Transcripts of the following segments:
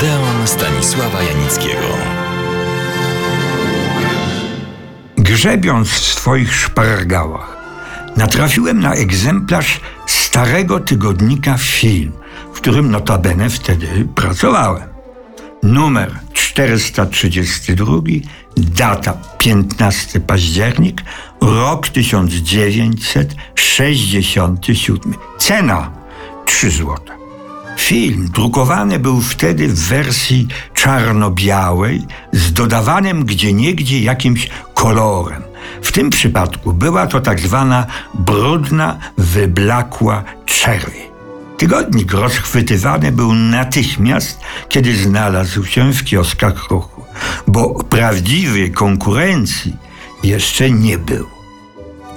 Odeon Stanisława Janickiego. Grzebiąc w swoich szpargałach, natrafiłem na egzemplarz starego tygodnika Film, w którym notabene wtedy pracowałem. Numer 432, data 15 październik, rok 1967. Cena 3 zł. Film drukowany był wtedy w wersji czarno-białej z dodawanym gdzieniegdzie jakimś kolorem. W tym przypadku była to tak zwana brudna, wyblakła czerwień. Tygodnik rozchwytywany był natychmiast, kiedy znalazł się w kioskach ruchu, bo prawdziwej konkurencji jeszcze nie było.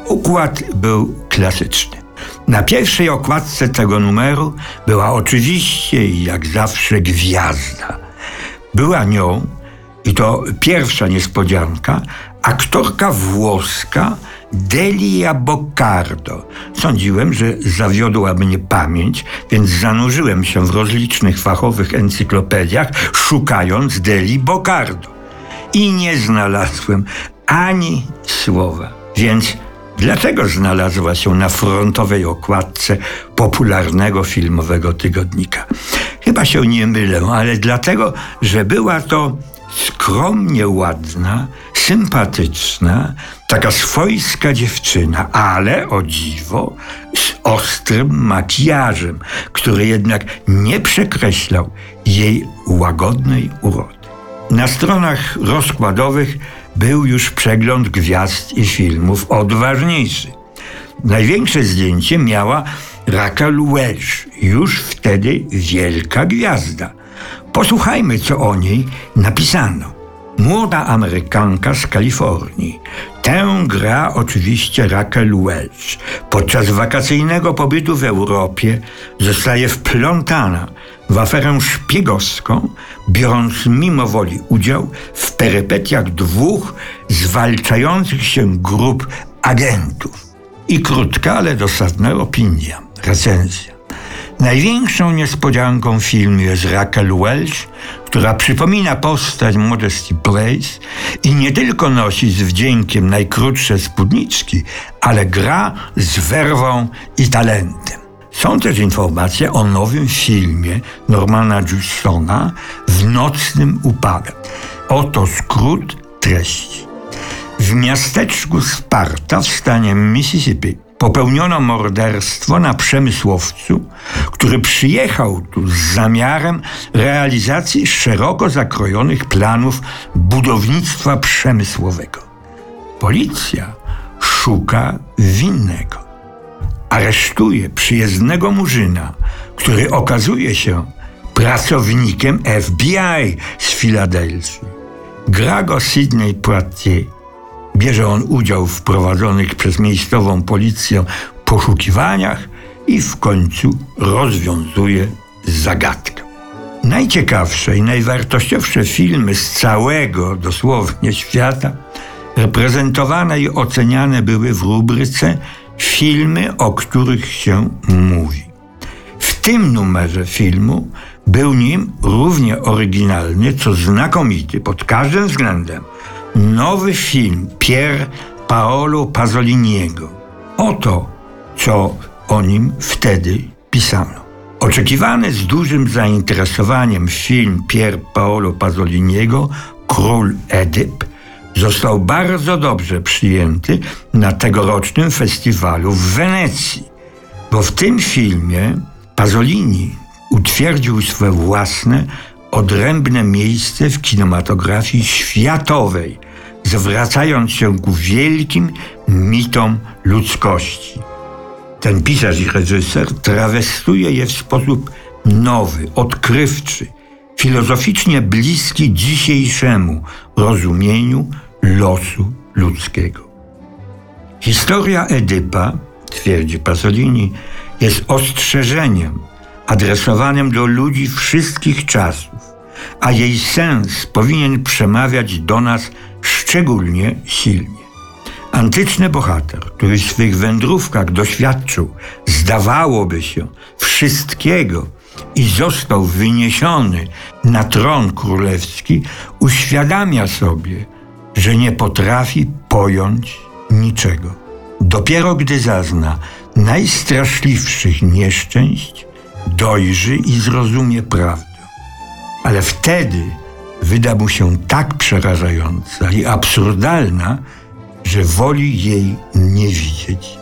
Układ był klasyczny. Na pierwszej okładce tego numeru była oczywiście i jak zawsze gwiazda. Była nią, i to pierwsza niespodzianka, aktorka włoska Delia Boccardo. Sądziłem, że zawiodła mnie pamięć, więc zanurzyłem się w rozlicznych fachowych encyklopediach, szukając Deli Boccardo. I nie znalazłem ani słowa. Więc dlaczego znalazła się na frontowej okładce popularnego filmowego tygodnika? Chyba się nie mylę, ale dlatego, że była to skromnie ładna, sympatyczna, taka swojska dziewczyna, ale o dziwo z ostrym makijażem, który jednak nie przekreślał jej łagodnej urody. Na stronach rozkładowych był już przegląd gwiazd i filmów odważniejszy. Największe zdjęcie miała Raquel Welch, już wtedy wielka gwiazda. Posłuchajmy, co o niej napisano. Młoda Amerykanka z Kalifornii. Tę gra oczywiście Raquel Welch. Podczas wakacyjnego pobytu w Europie zostaje wplątana w aferę szpiegowską, biorąc mimo woli udział w perypetiach dwóch zwalczających się grup agentów. I krótka, ale dosadna opinia, recenzja. Największą niespodzianką filmu jest Raquel Welch, która przypomina postać Modesty Place i nie tylko nosi z wdziękiem najkrótsze spódniczki, ale gra z werwą i talentem. Są też informacje o nowym filmie Normana Justona w nocnym upale. Oto skrót treści. W miasteczku Sparta w stanie Mississippi popełniono morderstwo na przemysłowcu, który przyjechał tu z zamiarem realizacji szeroko zakrojonych planów budownictwa przemysłowego. Policja szuka winnego. Aresztuje przyjezdnego murzyna, który okazuje się pracownikiem FBI z Filadelfii. Gra go Sidney Poitier Bierze on udział w prowadzonych przez miejscową policję poszukiwaniach i w końcu rozwiązuje zagadkę. Najciekawsze i najwartościowsze filmy z całego dosłownie świata reprezentowane i oceniane były w rubryce filmy, o których się mówi. W tym numerze filmu był nim równie oryginalny, co znakomity pod każdym względem nowy film Pier Paolo Pasoliniego. Oto, co o nim wtedy pisano. Oczekiwany z dużym zainteresowaniem film Pier Paolo Pasoliniego Król Edyp został bardzo dobrze przyjęty na tegorocznym festiwalu w Wenecji, bo w tym filmie Pasolini utwierdził swe własne odrębne miejsce w kinematografii światowej, zwracając się ku wielkim mitom ludzkości. Ten pisarz i reżyser trawestuje je w sposób nowy, odkrywczy, filozoficznie bliski dzisiejszemu rozumieniu losu ludzkiego. Historia Edypa, twierdzi Pasolini, jest ostrzeżeniem adresowanym do ludzi wszystkich czasów, a jej sens powinien przemawiać do nas szczególnie silnie. Antyczny bohater, który w swych wędrówkach doświadczył, zdawałoby się, wszystkiego i został wyniesiony na tron królewski, uświadamia sobie, że nie potrafi pojąć niczego. Dopiero gdy zazna najstraszliwszych nieszczęść, dojrzy i zrozumie prawdę. Ale wtedy wyda mu się tak przerażająca i absurdalna, że woli jej nie widzieć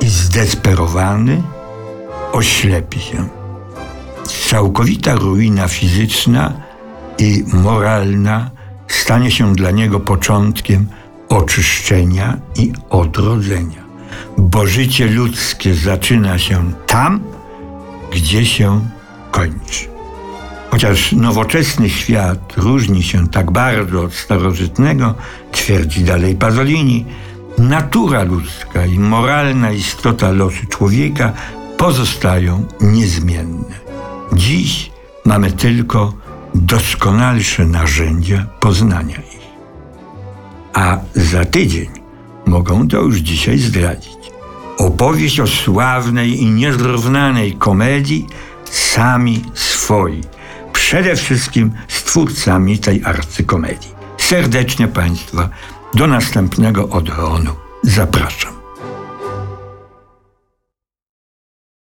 i zdesperowany oślepi się. Całkowita ruina fizyczna i moralna stanie się dla niego początkiem oczyszczenia i odrodzenia, bo życie ludzkie zaczyna się tam, gdzie się kończy. Chociaż nowoczesny świat różni się tak bardzo od starożytnego, twierdzi dalej Pasolini, natura ludzka i moralna istota losu człowieka pozostają niezmienne. Dziś mamy tylko doskonalsze narzędzia poznania ich. A za tydzień mogą to już dzisiaj zdradzić. Opowieść o sławnej i niezrównanej komedii sami swoi przede wszystkim z twórcami tej arcykomedii. Serdecznie Państwa do następnego Odeonu zapraszam.